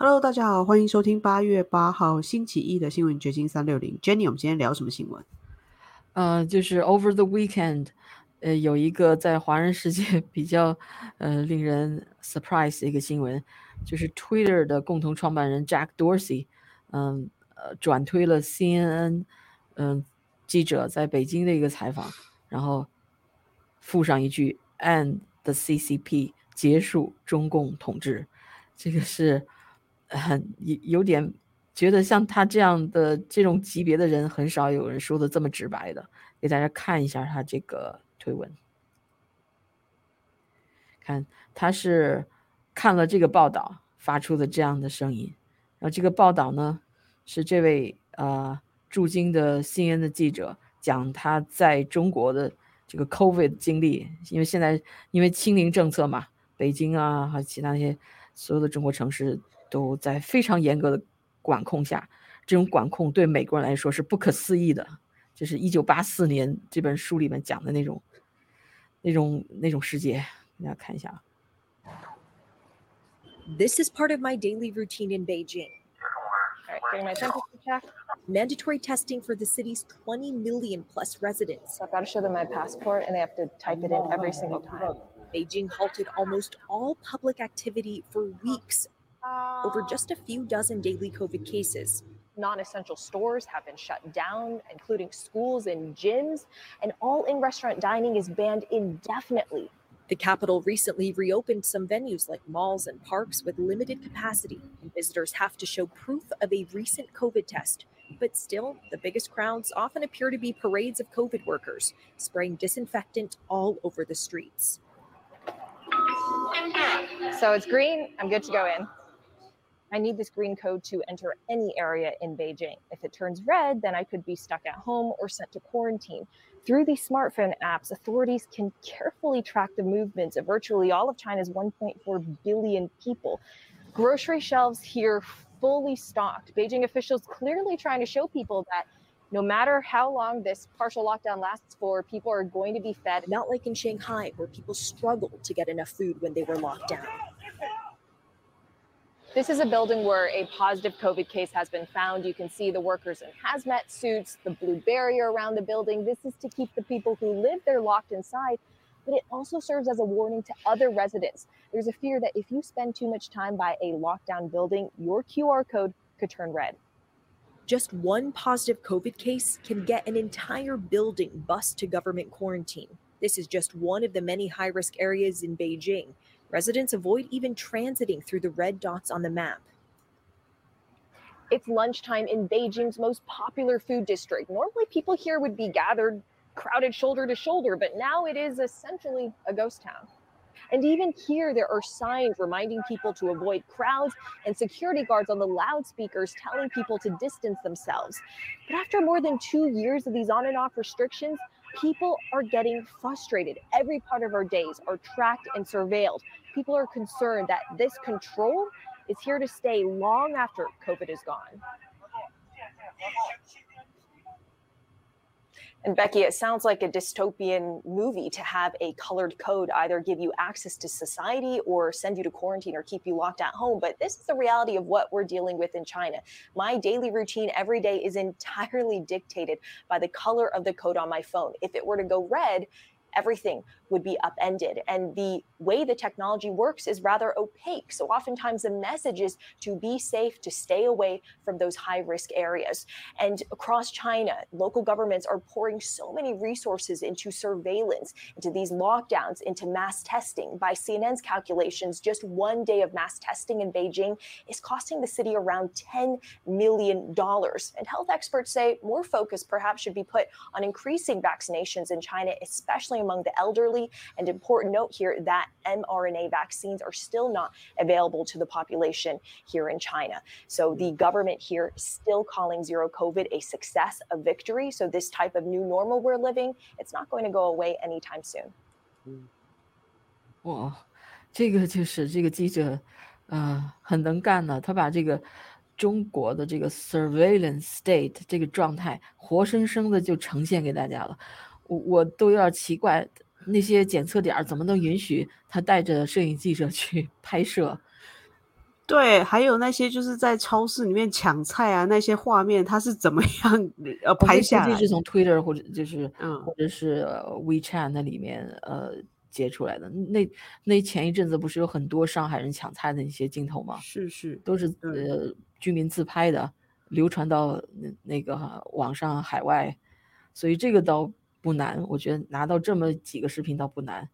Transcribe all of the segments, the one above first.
Hello，大家好，欢迎收听八月八号星期一的新闻掘金三六零。Jenny，我们今天聊什么新闻？呃，就是 Over the weekend，呃，有一个在华人世界 比较呃令人 surprise 的一个新闻，就是 Twitter 的共同创办人 Jack Dorsey，嗯呃转推了 CNN 嗯记者在北京的一个采访，然后附上一句 “and the CCP 结束中共统治”，这个是。很有有点觉得像他这样的这种级别的人，很少有人说的这么直白的。给大家看一下他这个推文，看他是看了这个报道发出的这样的声音。然后这个报道呢，是这位呃驻京的新闻的记者讲他在中国的这个 COVID 经历，因为现在因为清零政策嘛，北京啊和其他那些所有的中国城市。都在非常严格的管控下，这种管控对美国人来说是不可思议的。就是一九八四年这本书里面讲的那种、那种、那种世界，大家看一下。This is part of my daily routine in Beijing. All right, getting my temperature check. Mandatory testing for the city's 20 million plus residents. So I've got to show them my passport, and they have to type it in every single time. Beijing halted almost all public activity for weeks over um, just a few dozen daily COVID cases. Non essential stores have been shut down, including schools and gyms, and all in restaurant dining is banned indefinitely. The capital recently reopened some venues like malls and parks with limited capacity, and visitors have to show proof of a recent COVID test. But still, the biggest crowds often appear to be parades of COVID workers, spraying disinfectant all over the streets. So it's green, I'm good to go in. I need this green code to enter any area in Beijing. If it turns red, then I could be stuck at home or sent to quarantine. Through these smartphone apps, authorities can carefully track the movements of virtually all of China's 1.4 billion people. Grocery shelves here fully stocked. Beijing officials clearly trying to show people that no matter how long this partial lockdown lasts for, people are going to be fed. Not like in Shanghai, where people struggled to get enough food when they were locked down. This is a building where a positive COVID case has been found. You can see the workers in hazmat suits, the blue barrier around the building. This is to keep the people who live there locked inside, but it also serves as a warning to other residents. There's a fear that if you spend too much time by a lockdown building, your QR code could turn red. Just one positive COVID case can get an entire building bust to government quarantine. This is just one of the many high risk areas in Beijing residents avoid even transiting through the red dots on the map. It's lunchtime in Beijing's most popular food district. Normally, people here would be gathered, crowded shoulder to shoulder, but now it is essentially a ghost town. And even here, there are signs reminding people to avoid crowds and security guards on the loudspeakers telling people to distance themselves. But after more than two years of these on and off restrictions, people are getting frustrated. Every part of our days are tracked and surveilled. People are concerned that this control is here to stay long after COVID is gone. And Becky, it sounds like a dystopian movie to have a colored code either give you access to society or send you to quarantine or keep you locked at home. But this is the reality of what we're dealing with in China. My daily routine every day is entirely dictated by the color of the code on my phone. If it were to go red, everything would be upended. And the way the technology works is rather opaque. So oftentimes the message is to be safe, to stay away from those high risk areas. And across China, local governments are pouring so many resources into surveillance, into these lockdowns, into mass testing. By CNN's calculations, just one day of mass testing in Beijing is costing the city around $10 million. And health experts say more focus perhaps should be put on increasing vaccinations in China, especially among the elderly and important note here that mRNA vaccines are still not available to the population here in China. So the government here is still calling zero COVID a success, a victory. So this type of new normal we're living, it's not going to go away anytime soon. 哇，这个就是这个记者，呃，很能干的。他把这个中国的这个 surveillance state 这个状态，活生生的就呈现给大家了。我我都有点奇怪， 那些检测点怎么能允许他带着摄影记者去 拍摄？对，还有那些就是在超市里面抢菜啊，那些画面，他是怎么 样呃拍下来？是从 Twitter 或者就是嗯或者是 WeChat 那里面呃截出来的。那那前一阵子不是有很多上海人抢菜的一些镜头吗？是是，都是呃居民自拍的，流传到那那个网上海外，所以这个倒不难。我觉得拿到这么几个视频倒不难，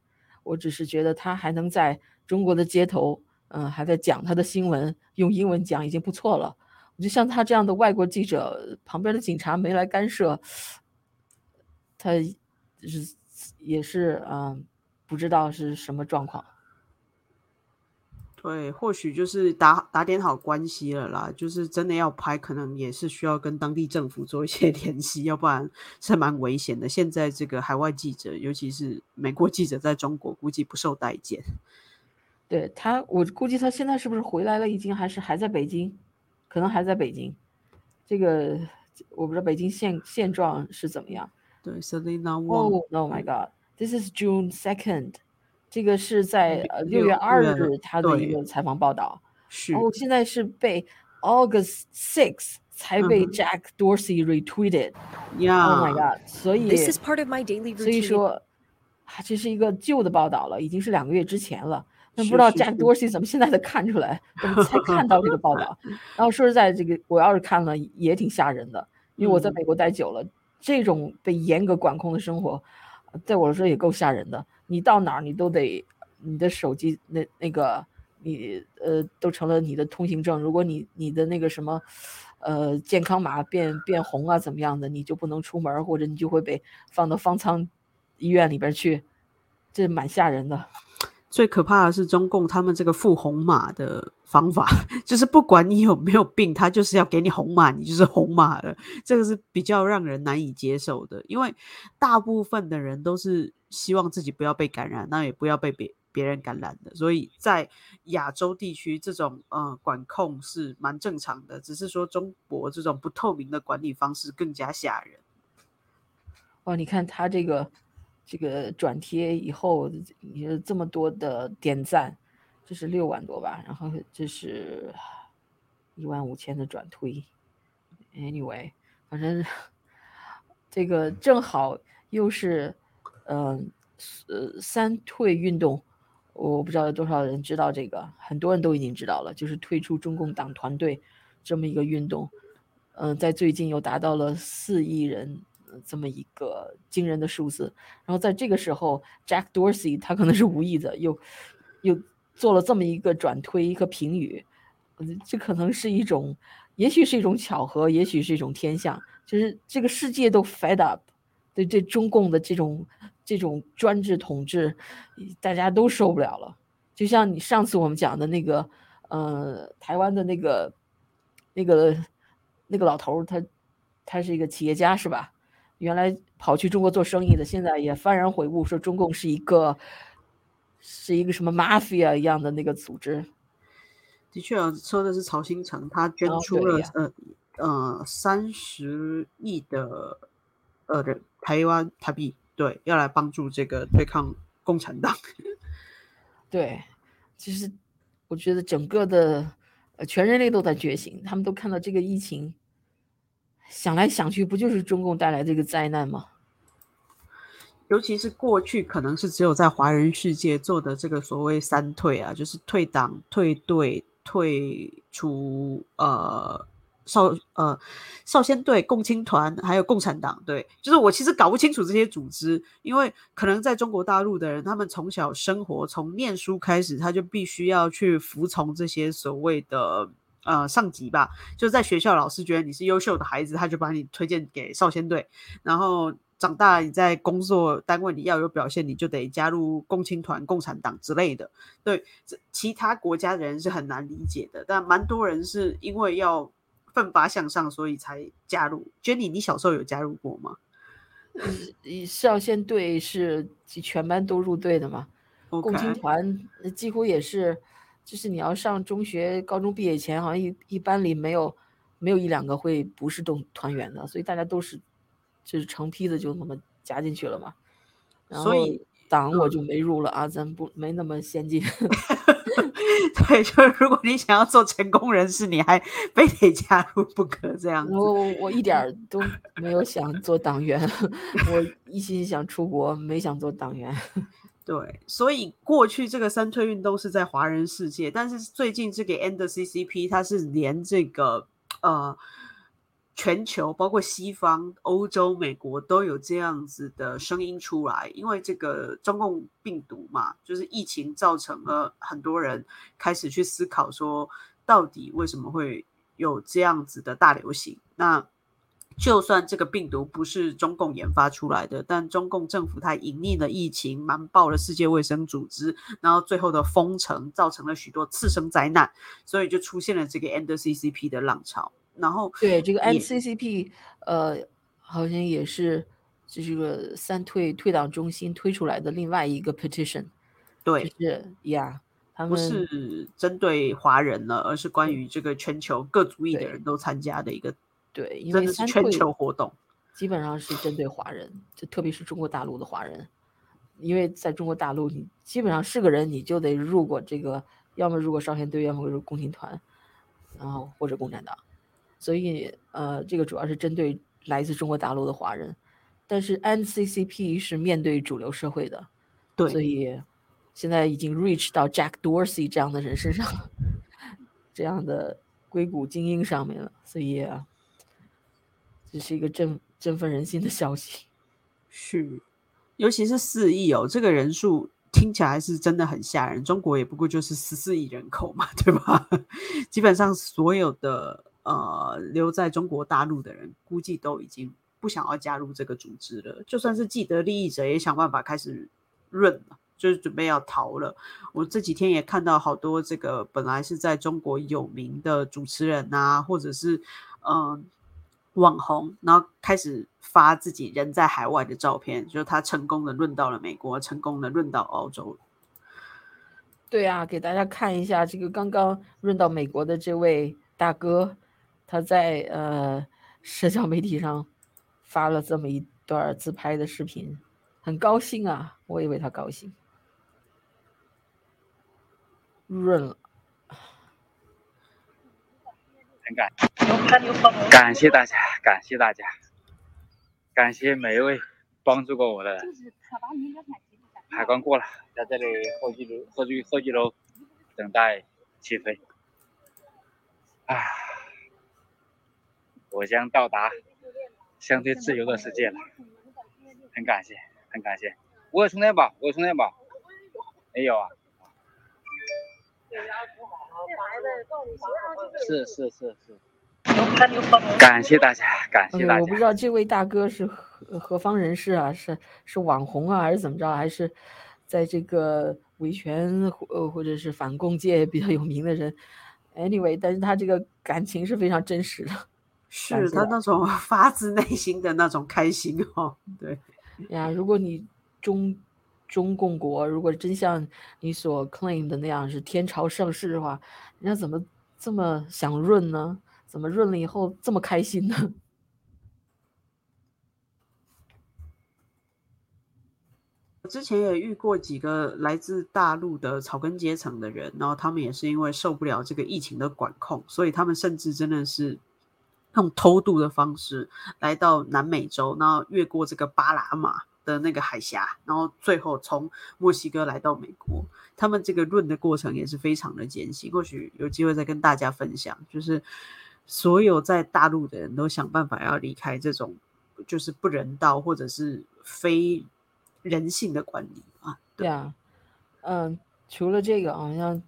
我只是觉得他还能在中国的街头。嗯，还在讲他的新闻，用英文讲已经不错了。我就像他这样的外国记者，旁边的警察没来干涉，他是也是嗯，不知道是什么状况。对，或许就是打 打点好关系了啦。就是真的要拍，可能也是需要跟当地政府做一些 联系，要不然是蛮危险的。现在这个海外记者，尤其是美国记者，在中国估计不受待见。对他，我估计他现在是不是回来了？已经还是还在北京？可能还在北京。这个我不知道北京现现状是怎么样。对，Selina Wang。Oh my God! This is June second。这个是在呃六月二日他的一个采访报道。是。哦，现在是被 August six 才被 Jack Dorsey retweeted。Yeah。Oh my God！所以 This is part of my daily routine。所以说，啊这是一个旧的报道了，已经是两个月之前了。那不知道 Jack Dorsey 怎么现在才看出来，怎么才看到这个报道？然后说实在，这个我要是看了也挺吓人的，因为我在美国待久了，这种被严格管控的生活，在我来说也够吓人的。你到哪儿你都得，你的手机那那个你呃都成了你的通行证。如果你你的那个什么呃健康码变变红啊怎么样的，你就不能出门，或者你就会被放到方舱医院里边去，这蛮吓人的。最可怕的是中共他们这个付红码的方法，就是不管你有没有病，他就是要给你红码，你就是红码了。这个是比较让人难以接受的，因为大部分的人都是希望自己不要被感染，那也不要被别别人感染的。所以在亚洲地区，这种呃管控是蛮正常的，只是说中国这种不透明的管理方式更加吓人。哦，你看他这个。这个转贴以后，你这么多的点赞，这是六万多吧？然后这是一万五千的转推。Anyway，反正 这个正好又是，嗯呃三退运动，我不知道有多少人知道这个，很多人都已经知道了，就是退出中共党团队这么一个运动。嗯，在最近又达到了四亿人。这么一个惊人的数字，然后在这个时候，Jack Dorsey 他可能是无意的，又又做了这么一个转推一个评语，这可能是一种，也许是一种巧合，也许是一种天象，就是这个世界都 fed up，对这中共的这种这种专制统治，大家都受不了了。就像你上次我们讲的那个，呃，台湾的那个那个那个老头，他他是一个企业家，是吧？原来跑去中国做生意的，现在也幡然悔悟，说中共是一个是一个什么 mafia 一样的那个组织。的确啊，说的是曹新成，他捐出了呃呃三十亿的呃的台湾台币，对，要来帮助这个对抗共产党。对，其实我觉得整个的呃全人类都在觉醒，他们都看到这个疫情。想来想去，不就是中共带来这个灾难吗？尤其是过去，可能是只有在华人世界做的这个所谓三退啊，就是退党、退队、退出呃少呃少先队、共青团，还有共产党。对，就是我其实搞不清楚这些组织，因为可能在中国大陆的人，他们从小生活，从念书开始，他就必须要去服从这些所谓的。呃，上级吧，就在学校，老师觉得你是优秀的孩子，他就把你推荐给少先队。然后长大，你在工作单位你要有表现，你就得加入共青团、共产党之类的。对，这其他国家的人是很难理解的，但蛮多人是因为要奋发向上，所以才加入。Jenny，你小时候有加入过吗？少先队是全班都入队的嘛？共青团几乎也是。就是你要上中学、高中毕业前，好像一一班里没有没有一两个会不是动团员的，所以大家都是就是成批的就那么加进去了嘛。所以党我就没入了啊，咱不没那么先进。对，就是如果你想要做成功人士，你还非得加入不可这样子。我我一点儿都没有想做党员，我一心想出国，没想做党员。对，所以过去这个三退运动是在华人世界，但是最近这个 End CCP 它是连这个呃。全球包括西方、欧洲、美国都有这样子的声音出来，因为这个中共病毒嘛，就是疫情造成了很多人开始去思考说，到底为什么会有这样子的大流行？那就算这个病毒不是中共研发出来的，但中共政府它隐匿了疫情，瞒报了世界卫生组织，然后最后的封城造成了许多次生灾难，所以就出现了这个 End CCP 的浪潮。然后对这个 MCCP，呃，好像也是就是个三退退党中心推出来的另外一个 petition，对，就是呀，他们不是针对华人了，而是关于这个全球各族裔的人都参加的一个，对，因为是全球活动，基本上是针对华人，就特别是中国大陆的华人，因为在中国大陆，你基本上是个人，你就得入过这个，要么入过少先队，要么入共青团，然后或者共产党。所以，呃，这个主要是针对来自中国大陆的华人，但是 NCCP 是面对主流社会的，对，所以现在已经 reach 到 Jack Dorsey 这样的人身上，这样的硅谷精英上面了，所以这是一个振振奋人心的消息。是，尤其是四亿哦，这个人数听起来是真的很吓人。中国也不过就是十四亿人口嘛，对吧？基本上所有的。呃，留在中国大陆的人估计都已经不想要加入这个组织了。就算是既得利益者，也想办法开始润了，就是准备要逃了。我这几天也看到好多这个本来是在中国有名的主持人啊，或者是嗯网红，然后开始发自己人在海外的照片，就是他成功的润到了美国，成功的润到澳洲。对啊，给大家看一下这个刚刚润到美国的这位大哥。他在呃社交媒体上发了这么一段自拍的视频，很高兴啊，我也为他高兴，润了，很感感谢大家，感谢大家，感谢每一位帮助过我的。海关过了，在这里候机楼候机候机楼等待起飞，啊。我将到达相对自由的世界了，很感谢，很感谢。我有充电宝，我有充电宝，没有啊？是是是是。感谢大家，感谢大家。我不知道这位大哥是何何方人士啊？是是网红啊，还是怎么着？还是在这个维权呃或者是反共界比较有名的人？Anyway，但是他这个感情是非常真实的。是他那种 发自内心的那种开心哦，对呀。如果你中中共国如果真像你所 claim 的那样是天朝盛世的话，人家怎么这么想润呢？怎么润了以后这么开心呢？我之前也遇过几个来自大陆的草根阶层的人，然后他们也是因为受不了这个疫情的管控，所以他们甚至真的是。用偷渡的方式来到南美洲，然后越过这个巴拿马的那个海峡，然后最后从墨西哥来到美国。他们这个润的过程也是非常的艰辛，或许有机会再跟大家分享。就是所有在大陆的人都想办法要离开这种就是不人道或者是非人性的管理啊。对啊，嗯，除了这个，好像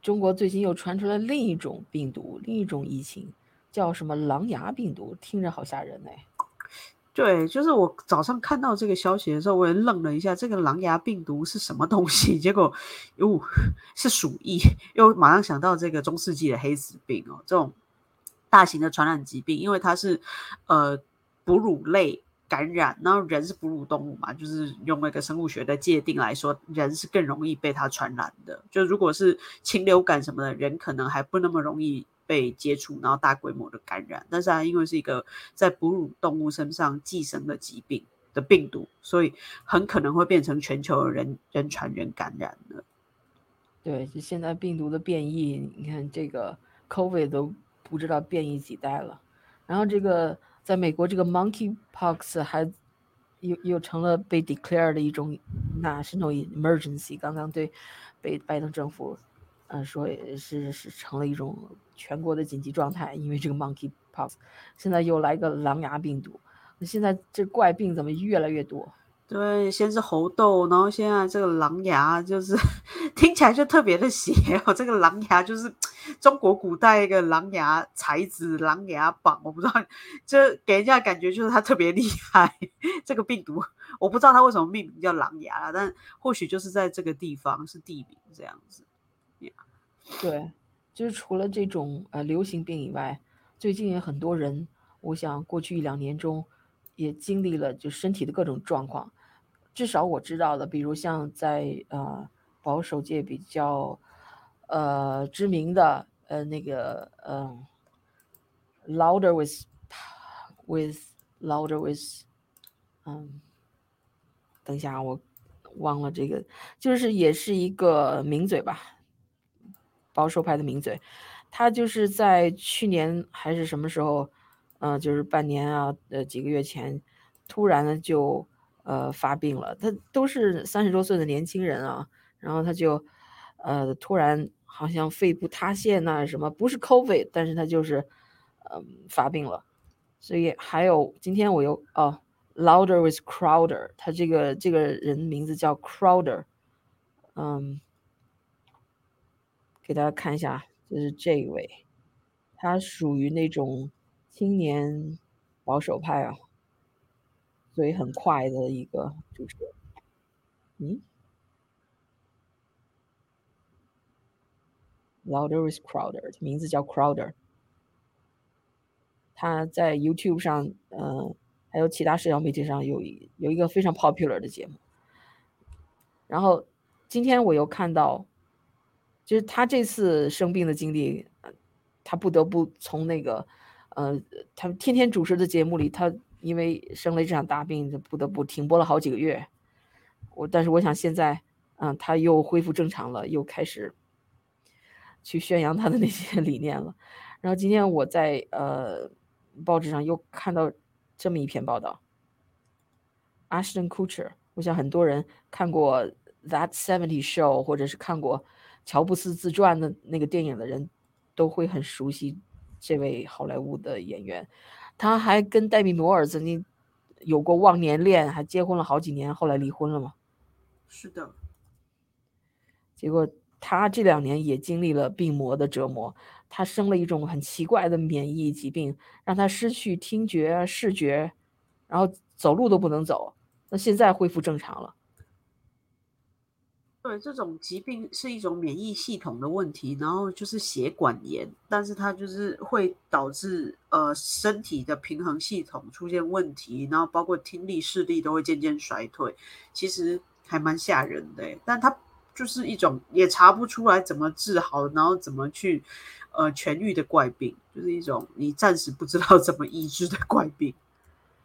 中国最近又传出了另一种病毒，另一种疫情。叫什么狼牙病毒？听着好吓人哎！对，就是我早上看到这个消息的时候，我也愣了一下，这个狼牙病毒是什么东西？结果哟，是鼠疫，又马上想到这个中世纪的黑死病哦，这种大型的传染疾病，因为它是呃哺乳类感染，然后人是哺乳动物嘛，就是用那个生物学的界定来说，人是更容易被它传染的。就如果是禽流感什么的，人可能还不那么容易。被接触，然后大规模的感染，但是它因为是一个在哺乳动物身上寄生的疾病的病毒，所以很可能会变成全球人人传人感染的。对，就现在病毒的变异，你看这个 COVID 都不知道变异几代了。然后这个在美国，这个 Monkeypox 还又又成了被 declare 的一种 national emergency。刚刚对被拜登政府嗯说是是成了一种全国的紧急状态，因为这个 Monkeypox。现在又来个狼牙病毒，那现在这怪病怎么越来越多？对，先是猴痘，然后现在这个狼牙，就是 听起来就特别的邪哦。这个狼牙就是 中国古代一个狼牙才子、狼牙榜，我不知道，就给人家感觉就是他特别厉害。这个病毒，我不知道他为什么命名叫狼牙，但或许就是在这个地方是地名这样子。对，就是除了这种呃流行病以外，最近也很多人，我想过去一两年中也经历了就身体的各种状况。至少我知道的，比如像在呃保守界比较呃知名的呃那个嗯，louder with with louder with，嗯，等一下我忘了这个，就是也是一个名嘴吧，保守派的名嘴，他就是在去年还是什么时候，嗯，就是半年啊，呃几个月前，突然呢就。呃，发病了，他都是三十多岁的年轻人啊，然后他就，呃，突然好像肺部塌陷呐，什么不是 COVID，但是他就是，嗯，发病了，所以还有今天我又哦，Louder with Crowder，他这个这个人名字叫 Crowder，嗯，给大家看一下，就是这一位，他属于那种青年保守派啊。所以很快的一个主持人，嗯，Louder is Crowder，名字叫 Crowder，他在 YouTube 上，嗯，还有其他社交媒体上有一有一个非常 popular 的节目。然后今天我又看到，就是他这次生病的经历，他不得不从那个，呃，他天天主持的节目里，他。因为生了这场大病，就不得不停播了好几个月。我但是我想现在，嗯，他又恢复正常了，又开始去宣扬他的那些 理念了。然后今天我在呃报纸上又看到这么一篇报道：Ashton Kutcher。我想很多人看过《That Seventy Show》或者是看过乔布斯自传的那个电影的人，都会很熟悉这位好莱坞的演员。他还跟戴米摩尔曾经有过忘年恋，还结婚了好几年，后来离婚了嘛？是的。结果他这两年也经历了病魔的折磨，他生了一种很奇怪的免疫疾病，让他失去听觉、视觉，然后走路都不能走。那现在恢复正常了。对，这种疾病是一种免疫系统的问题，然后就是血管炎，但是它就是会导致呃身体的平衡系统出现问题，然后包括听力、视力都会渐渐衰退，其实还蛮吓人的。但它就是一种也查不出来怎么治好，然后怎么去呃痊愈的怪病，就是一种你暂时不知道怎么医治的怪病。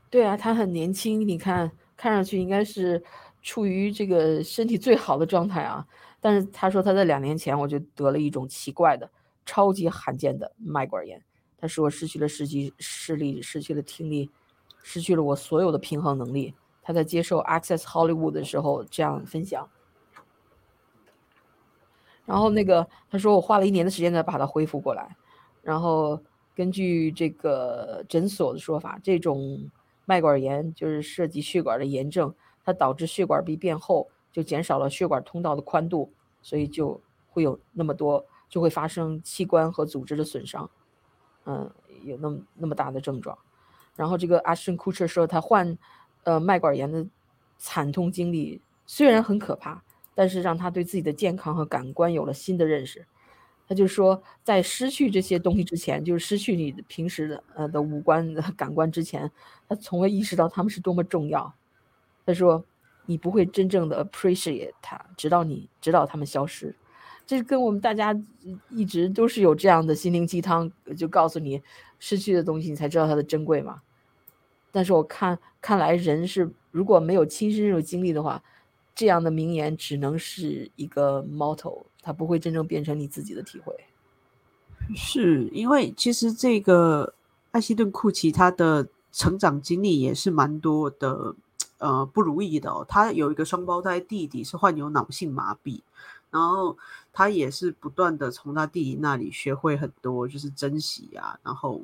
对啊，他很年轻，你看看上去应该是。处于这个身体最好的状态啊，但是他说他在两年前我就得了一种奇怪的、超级罕见的脉管炎。他说失去了视力、视力，失去了听力，失去了我所有的平衡能力。他在接受 Access Hollywood 的时候这样分享。然后那个他说我花了一年的时间才把它恢复过来。然后根据这个诊所的说法，这种脉管炎就是涉及血管的炎症。它导致血管壁变厚，就减少了血管通道的宽度，所以就会有那么多，就会发生器官和组织的损伤，嗯，有那么那么大的症状。然后这个 Ashton Kutcher 说，他患呃脉管炎的惨痛经历虽然很可怕，但是让他对自己的健康和感官有了新的认识。他就说，在失去这些东西之前，就是失去你平时的呃的五官感官之前，他从未意识到他们是多么重要。他说：“你不会真正的 appreciate 它，直到你直到他们消失。这跟我们大家一直都是有这样的心灵鸡汤，就告诉你失去的东西，你才知道它的珍贵嘛。但是我看看来，人是如果没有亲身这种经历的话，这样的名言只能是一个 motto，它不会真正变成你自己的体会。是因为其实这个艾希顿·库奇他的成长经历也是蛮多的，呃，不如意的哦。他有一个双胞胎弟弟是患有脑性麻痹，然后他也是不断的从他弟弟那里学会很多，就是珍惜啊，然后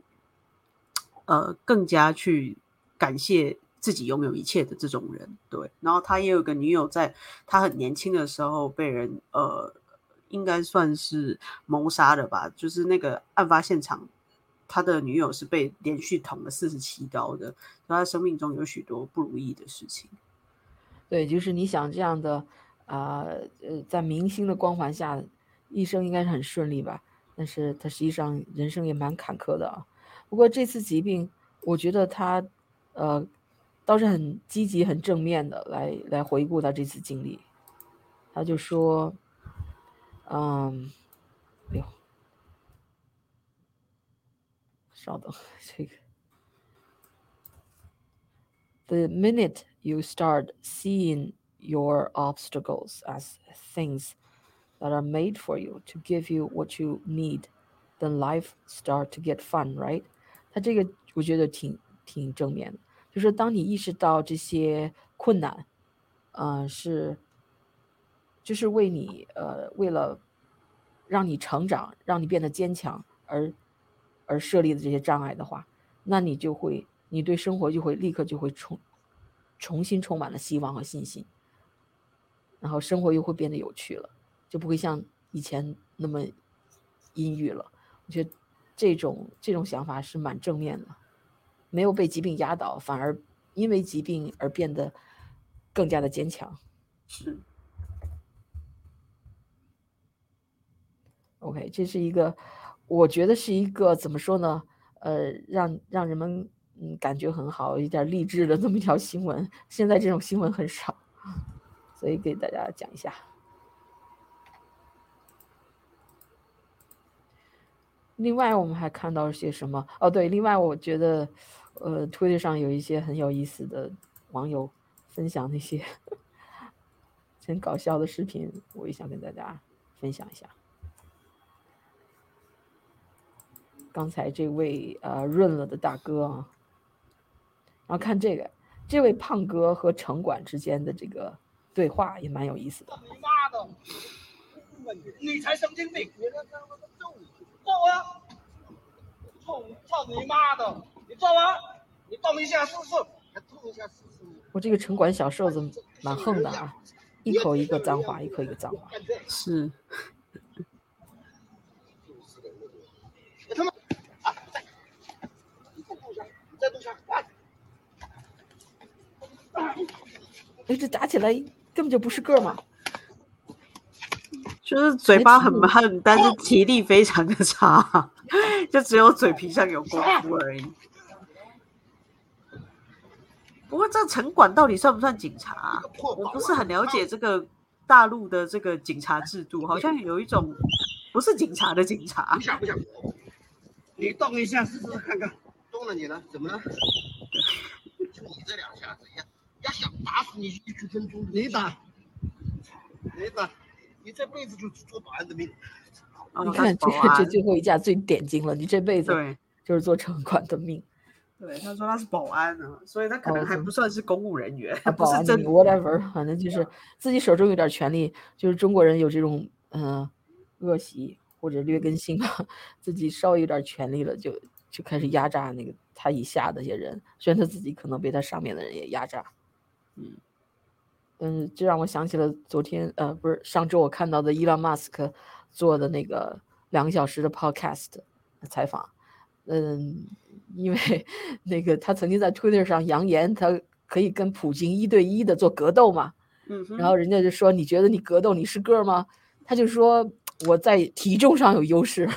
呃，更加去感谢自己拥有一切的这种人。对，然后他也有个女友，在他很年轻的时候被人呃。应该算是谋杀的吧，就是那个案发现场，他的女友是被连续捅了四十七刀的，他生命中有许多不如意的事情。对，就是你想这样的啊，呃，在明星的光环下，一生应该是很顺利吧？但是他实际上人生也蛮坎坷的啊。不过这次疾病，我觉得他呃倒是很积极、很正面的来来回顾他这次经历，他就说。嗯，哎呦，稍等，这个。The minute you start seeing your obstacles as things that are made for you to give you what you need, then life start to get fun, right? 他这个我觉得挺挺正面的，就是当你意识到这些困难，嗯、呃，是就是为你呃，为了让你成长，让你变得坚强而 而设立的这些障碍的话，那你就会，你对生活就会立刻就会重重新充满了希望和信心，然后生活又会变得有趣了，就不会像以前那么阴郁了。我觉得这种这种想法是蛮正面的，没有被疾病压倒，反而因为疾病而变得更加的坚强。是。OK，这是一个，我觉得是一个怎么说呢？呃，让让人们嗯感觉很好，有点励志的这么一条新闻。现在这种新闻很少，所以给大家讲一下。另外，我们还看到了些什么？哦，对，另外我觉得，呃，推特上有一些很有意思的网友分享那些 很搞笑的视频，我也想跟大家分享一下。刚才这位呃润了的大哥啊，然后看这个，这位胖哥和城管之间的这个对话也蛮有意思的。你妈的！你才神经病！揍啊！操操你妈的！你揍啊！你动一下试试，还动一下试试。我这个城管小瘦子蛮横的啊，一口一个脏话，一口一个脏话。是。哎，这打起来根本就不是个嘛！就是嘴巴很狠，但是体力非常的差，就只有嘴皮上有功夫而已。不过这城管到底算不算警察？我不是很了解这个大陆的这个警察制度，好像有一种不是警察的警察。不想不想，你动一下试试看看，动了你了，怎么了？就你这两下子，要要想打死你一分钟，你打，你打，你这辈子就做保安的命。你看这这最后一架最点睛了，你这辈子就是做城管的命。对，他说他是保安呢，所以他可能还不算是公务人员，不是真 whatever，反正就是自己手中有点权利，就是中国人有这种嗯恶习或者劣根性吧，自己稍微有点权利了就。就开始压榨那个他以下的一些人，虽然他自己可能被他上面的人也压榨，嗯，嗯，这让我想起了昨天，呃，不是上周我看到的伊朗马斯克做的那个两个小时的 podcast 采访，嗯，因为 那个他曾经在 Twitter 上扬言他可以跟普京一对一的做格斗嘛，嗯，然后人家就说你觉得你格斗你是个吗？他就说我在体重上有优势。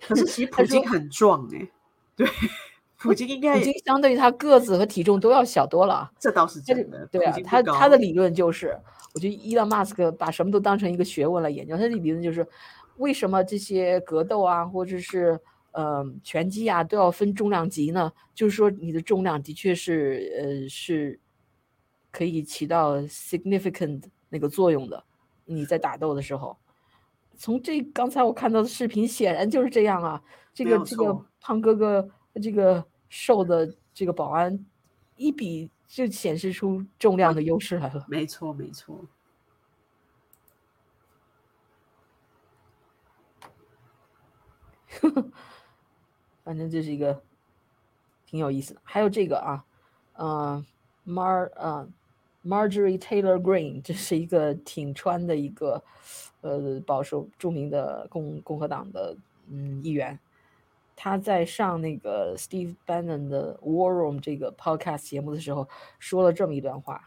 可是其实普京很壮哎，对，普京应该普京相对于他个子和体重都要小多了，这倒是真的。对啊，他他的理论就是，我觉得伊朗马斯克把什么都当成一个学问来研究。他的理论就是，为什么这些格斗啊，或者是呃拳击啊，都要分重量级呢？就是说你的重量的确是呃是可以起到 significant 那个作用的。你在打斗的时候，从这刚才我看到的视频，显然就是这样啊。这个这个胖哥哥，这个瘦的这个保安，一比就显示出重量的优势来了。没错，没错。反正这是一个挺有意思的。还有这个啊，嗯，Mar 呃，Marjorie Taylor Greene，这是一个挺川的一个呃保守著名的共共和党的嗯议员。他在上那个 Steve Bannon 的 War Room 这个 podcast 节目的时候，说了这么一段话：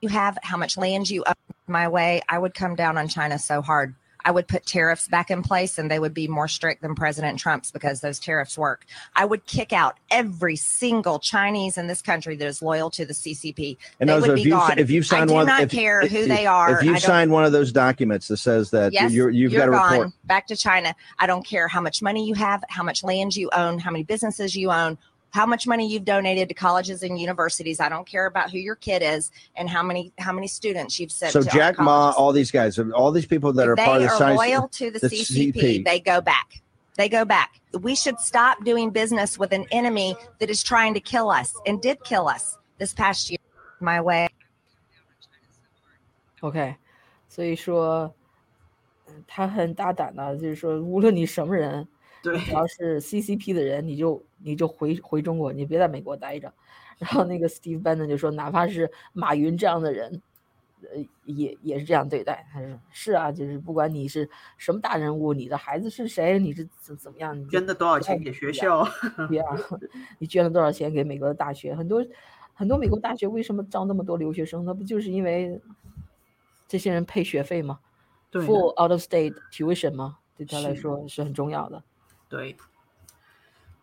You have how much land you up my way? I would come down on China so hard. I would put tariffs back in place and they would be more strict than President Trump's because those tariffs work. I would kick out every single Chinese in this country that is loyal to the CCP. And they those, would be if you, gone. if you I do one, not if, care if, who they are. If you sign one of those documents that says that Yes, you're, you've you're got to gone report. back to China. I don't care how much money you have, how much land you own, how many businesses you own, how much money you've donated to colleges and universities. I don't care about who your kid is and how many how many students you've sent. So to Jack our Ma, colleges. all these guys, all these people that If are they part of the are science, loyal to the, the CCP, CCP. they go back. They go back. We should stop doing business with an enemy that is trying to kill us and did kill us this past year. My way. OK，所以说，嗯他很大胆的，就是说，无论你什么人，对只要是 CCP 的人，你就 你就回回中国，你别在美国待着。然后那个 Steve Bannon 就说，哪怕是马云这样的人，呃，也也是这样对待。他说是啊，就是不管你是什么大人物，你的孩子是谁，你是怎怎么样，你捐了多少钱给学校？对啊，你捐了多少钱给美国的大学？很多很多美国大学为什么招那么多留学生？那不就是因为这些人配学费吗？Full out of state tuition 吗？对他来说是很重要的。对，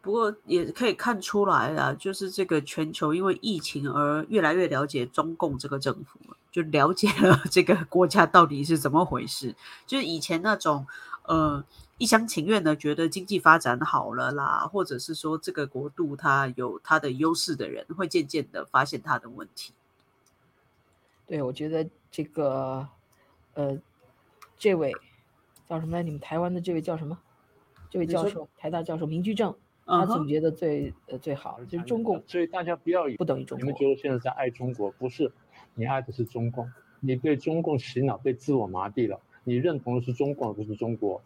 不过也可以看出来啊，就是这个全球因为疫情而越来越了解中共这个政府，就了解了这个国家到底是怎么回事。就是以前那种呃一厢情愿的觉得经济发展好了啦，或者是说这个国度它有它的优势的人，会渐渐的发现它的问题。对，我觉得这个呃，这位叫什么来？你们台湾的这位叫什么？这位教授，台大教授明居正，他总结的最呃最好的就是中共所以大家不要以不等于中国。你们觉得现在在爱中国，不是你爱的是中共，你被中共洗脑，被自我麻痹了。你认同的是中共，而不是中国。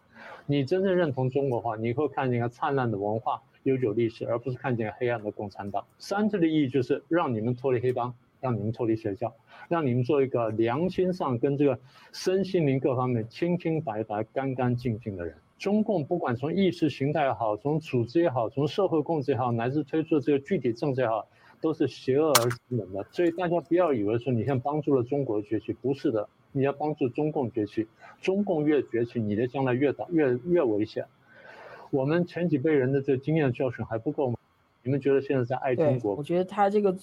你真正认同中国的话，你会看见一个灿烂的文化、悠久历史，而不是看见黑暗的共产党。三制的意义就是让你们脱离黑帮，让你们脱离邪教，让你们做一个良心上跟这个身心灵各方面清清白白、干干净净的人。中共不管从意识形态也好，从组织也好，从社会控制也好，乃至推出的这个具体政策也好，都是邪恶而生人的。所以大家不要以为说你现在帮助了中国崛起，不是的，你要帮助中共崛起。中共越崛起，你的将来越大越越危险。我们前几辈人的这经验教训还不够吗？你们觉得现在在爱中对，国我觉得他这个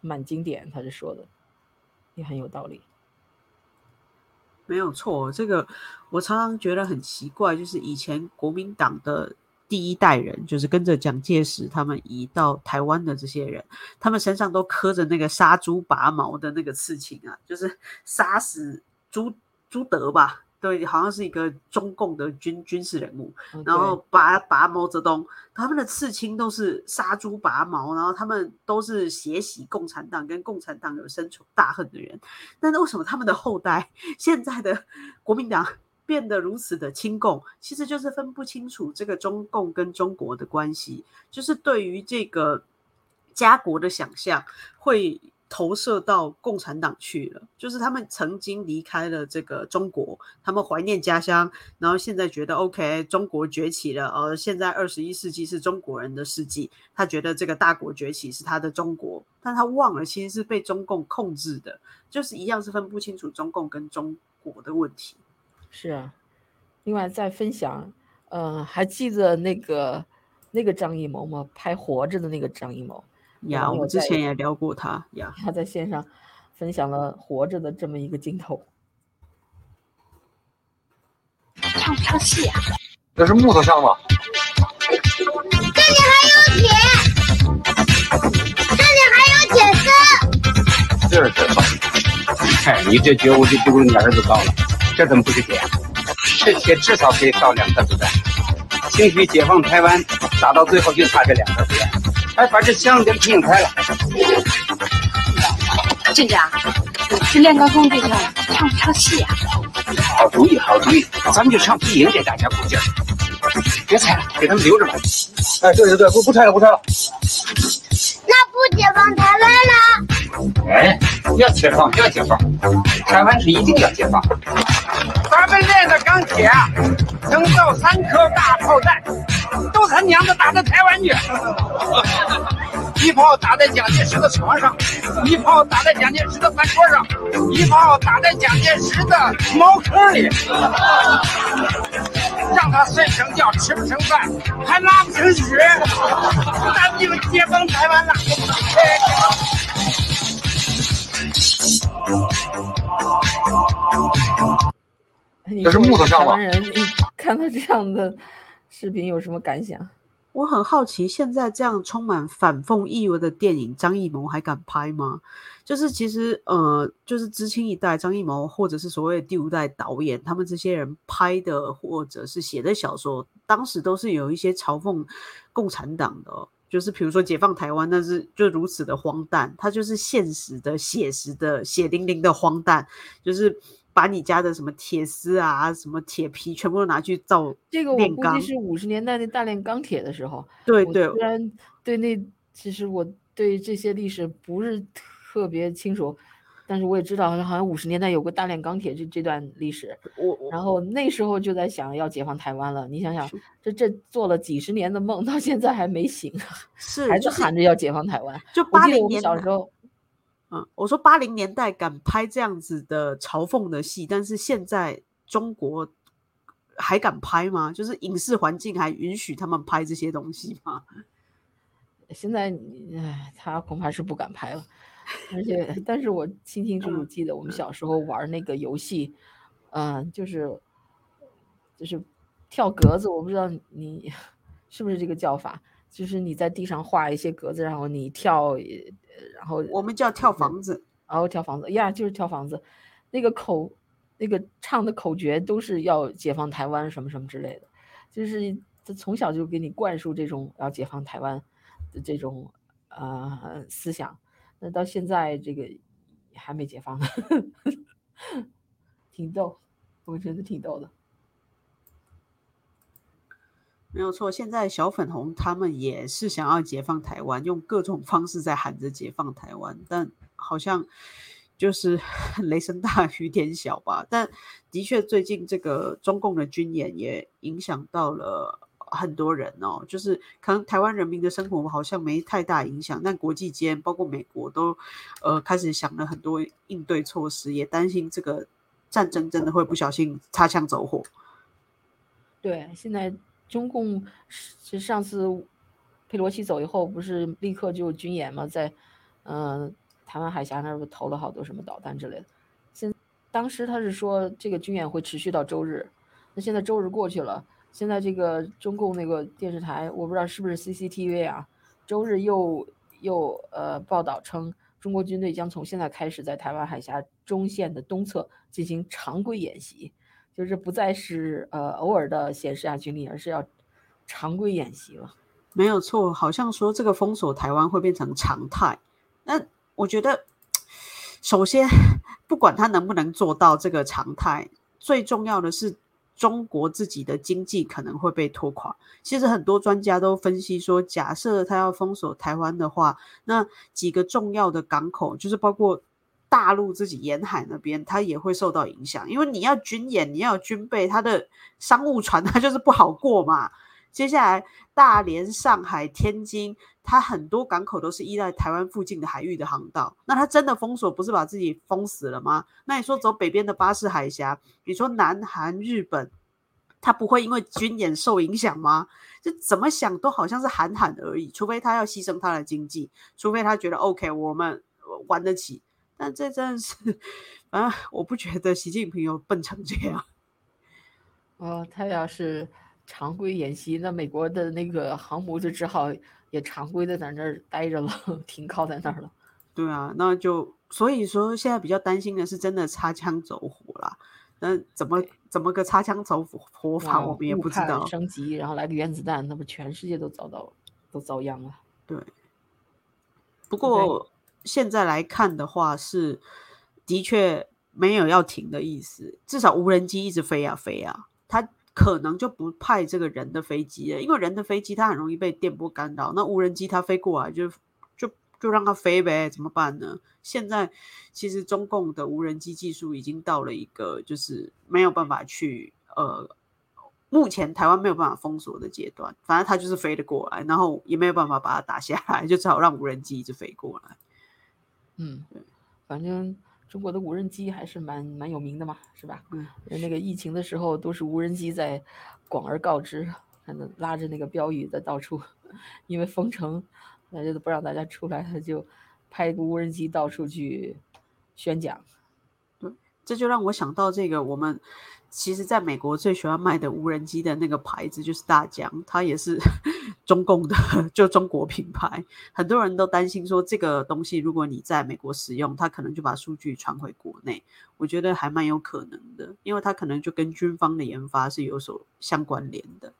蛮经典，他是说的也很有道理。没有错，这个我常常觉得很奇怪，就是以前国民党的第一代人，就是跟着蒋介石他们移到台湾的这些人，他们身上都刻着那个杀猪拔毛的那个刺青啊，就是杀死朱朱德吧，对，好像是一个中共的军军事人物，嗯然后拔拔毛泽东，他们的刺青都是杀猪拔毛，然后他们都是血洗共产党，跟共产党有深仇大恨的人。但是为什么他们的后代 现在的国民党变得如此的亲共？其实就是分不清楚这个中共跟中国的关系，就是对于这个家国的想象会。投射到共产党去了，就是他们曾经离开了这个中国，他们怀念家乡，然后现在觉得 OK，中国崛起了，呃，现在二十一世纪是中国人的世纪，他觉得这个大国崛起是他的中国，但他忘了其实是被中共控制的，就是一样是分不清楚中共跟中国的问题。是啊，另外再分享，呃，还记得那个那个张艺谋吗？拍《活着》的那个张艺谋呀，我之前也聊过他呀。他在线上分享了《活着》的这么一个镜头。唱不唱戏啊？这是木头枪吗？这里还有铁，这里还有铁丝。劲儿的走。哎，你这觉悟就不如你儿子高了，这怎么不是铁？这铁至少可以造两颗子弹。兴许解放台湾打到最后就差这两颗子弹，还把这箱子给拼开了。镇长，去练高峰这个唱不唱戏啊？好主意，好主意，咱们就唱皮影给大家鼓劲儿。别拆了，给他们留着吧。哎，对对对，不不拆了，不拆了。那不解放台湾了？哎，要解放，要解放，台湾是一定要解放。咱们练的钢铁啊，能造三颗大炮弹，都他娘的打到台湾去。一炮打在蒋介石的床上，一炮打在蒋介石的饭桌上，一炮打在蒋介石的茅坑里，让他睡成觉，吃不成饭，还拉不成屎，咱们就解放台湾了。这是木头上吧台湾人，你 看到这样的视频有什么感想？我很好奇，现在这样充满反讽意味的电影，张艺谋还敢拍吗？就是其实呃，就是知青一代张艺谋，或者是所谓的第五代导演，他们这些人拍的或者是写的小说，当时都是有一些嘲讽共产党的、哦。就是比如说解放台湾，但是就如此的荒诞，它就是现实的、写实的、血淋淋的荒诞，就是把你家的什么铁丝啊、什么铁皮全部都拿去造这个我估计。是五十年代那大炼钢铁的时候。对对虽然对那其实我对这些历史不是特别清楚，但是我也知道好像好像五十年代有个大炼钢铁这这段历史。我然后那时候就在想要解放台湾了。你想想，这这做了几十年的梦，到现在还没醒，是还是喊着要解放台湾。就八零年小时候。嗯，我说八零年代敢拍这样子的嘲讽的戏，但是现在中国还敢拍吗？就是影视环境还允许他们拍这些东西吗？现在你，唉，他恐怕是不敢拍了。而且，但是我清清楚楚记得我们小时候玩那个游戏，嗯、就是就是跳格子，我不知道你 是不是这个叫法，就是你在地上画一些格子，然后你跳，呃然后我们叫跳房子，然后跳房子呀，就是跳房子，那个口那个唱的口诀都是要解放台湾什么什么之类的，就是他从小就给你灌输这种要解放台湾的这种呃思想，那到现在这个还没解放呢，挺逗，我觉得挺逗的。没有错。现在小粉红他们也是想要解放台湾，用各种方式在喊着解放台湾，但好像就是 雷声大雨点小吧。但的确，最近这个中共的军演也影响到了。很多人哦，就是可能台湾人民的生活好像没太大影响，但国际间包括美国都呃开始想了很多应对措施，也担心这个战争真的会不小心擦枪走火。对，现在中共是上次佩洛西走以后，不是立刻就军演嘛，在嗯、台湾海峡那儿不投了好多什么导弹之类的。现当时他是说这个军演会持续到周日，那现在周日过去了。现在这个中共那个电视台，我不知道是不是 CCTV 啊，周日又又呃报道称，中国军队将从现在开始在台湾海峡中线的东侧进行常规演习，就是不再是呃偶尔的显示下军力，而是要常规演习了。没有错，好像说这个封锁台湾会变成常态。那我觉得，首先不管他能不能做到这个常态，最重要的是。中国自己的经济可能会被拖垮。其实很多专家都分析说，假设他要封锁台湾的话，那几个重要的港口，就是包括大陆自己沿海那边，它也会受到影响。因为你要军演，你要有军备，它的商务船它就是不好过嘛。接下来，大连、上海、天津，它很多港口都是依赖台湾附近的海域的航道。那它真的封锁，不是把自己封死了吗？那你说走北边的巴士海峡，你说南韩、日本，它不会因为军演受影响吗？就怎么想都好像是喊喊而已。除非他要牺牲他的经济，除非他觉得 OK，我们玩得起。但这真的是，反正我不觉得习近平有笨成这样。哦，他要是。常规演习，那美国的那个航母就只好也常规的在那儿待着了，停靠在那儿了。对啊，那就所以说现在比较担心的是真的擦枪走火啦。那怎么怎么个擦枪走火火法，我们也不知道。升级，然后来个原子弹，那不全世界都遭到都遭殃了。对。不过现在来看的话，是的确没有要停的意思。至少无人机一直飞啊飞啊，它可能就不派这个人的飞机了，因为人的飞机它很容易被电波干扰。那无人机它飞过来就。就让它飞呗，怎么办呢？现在其实中共的无人机技术已经到了一个就是没有办法去呃，目前台湾没有办法封锁的阶段。反正它就是飞得过来，然后也没有办法把它打下来，就只好让无人机一直飞过来。嗯，反正中国的无人机还是蛮蛮有名的嘛，是吧？嗯，那个疫情的时候都是无人机在广而告之，还能拉着那个标语在到处，因为封城。大家都不让大家出来，他就派一个无人机到处去宣讲。对，这就让我想到这个，我们其实在美国最喜欢卖的无人机的那个牌子就是大疆，它也是 中共的，就中国品牌。很多人都担心说，这个东西如果你在美国使用，它可能就把数据传回国内。我觉得还蛮有可能的，因为它可能就跟军方的研发是有所相关联的。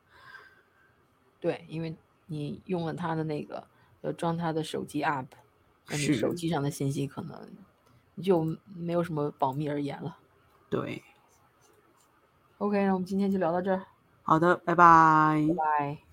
对，因为你用了它的那个。要装他的手机 App，那你手机上的信息可能就没有什么保密而言了。对。OK，那我们今天就聊到这儿。好的，拜拜。拜拜。